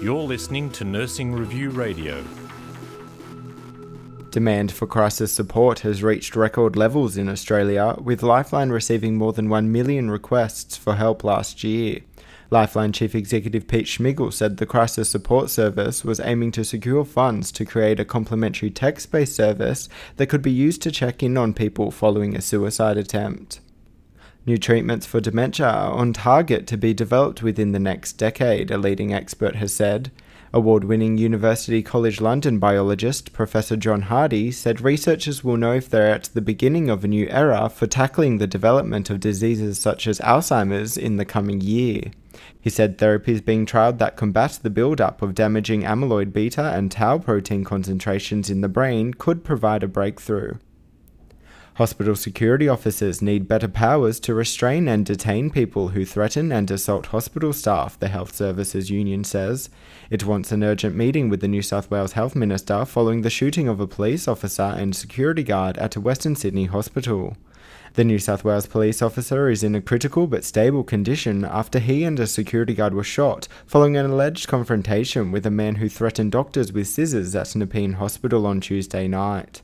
You're listening to Nursing Review Radio. Demand for crisis support has reached record levels in Australia, with Lifeline receiving more than 1 million requests for help last year. Lifeline Chief Executive Pete Shmigel said the Crisis Support Service was aiming to secure funds to create a complementary text based service that could be used to check in on people following a suicide attempt. New treatments for dementia are on target to be developed within the next decade, a leading expert has said. Award winning University College London biologist Professor John Hardy said researchers will know if they're at the beginning of a new era for tackling the development of diseases such as Alzheimer's in the coming year. He said therapies being trialled that combat the buildup of damaging amyloid beta and tau protein concentrations in the brain could provide a breakthrough. Hospital security officers need better powers to restrain and detain people who threaten and assault hospital staff, the Health Services Union says. It wants an urgent meeting with the New South Wales Health Minister following the shooting of a police officer and security guard at a Western Sydney hospital. The New South Wales police officer is in a critical but stable condition after he and a security guard were shot following an alleged confrontation with a man who threatened doctors with scissors at Nepean Hospital on Tuesday night.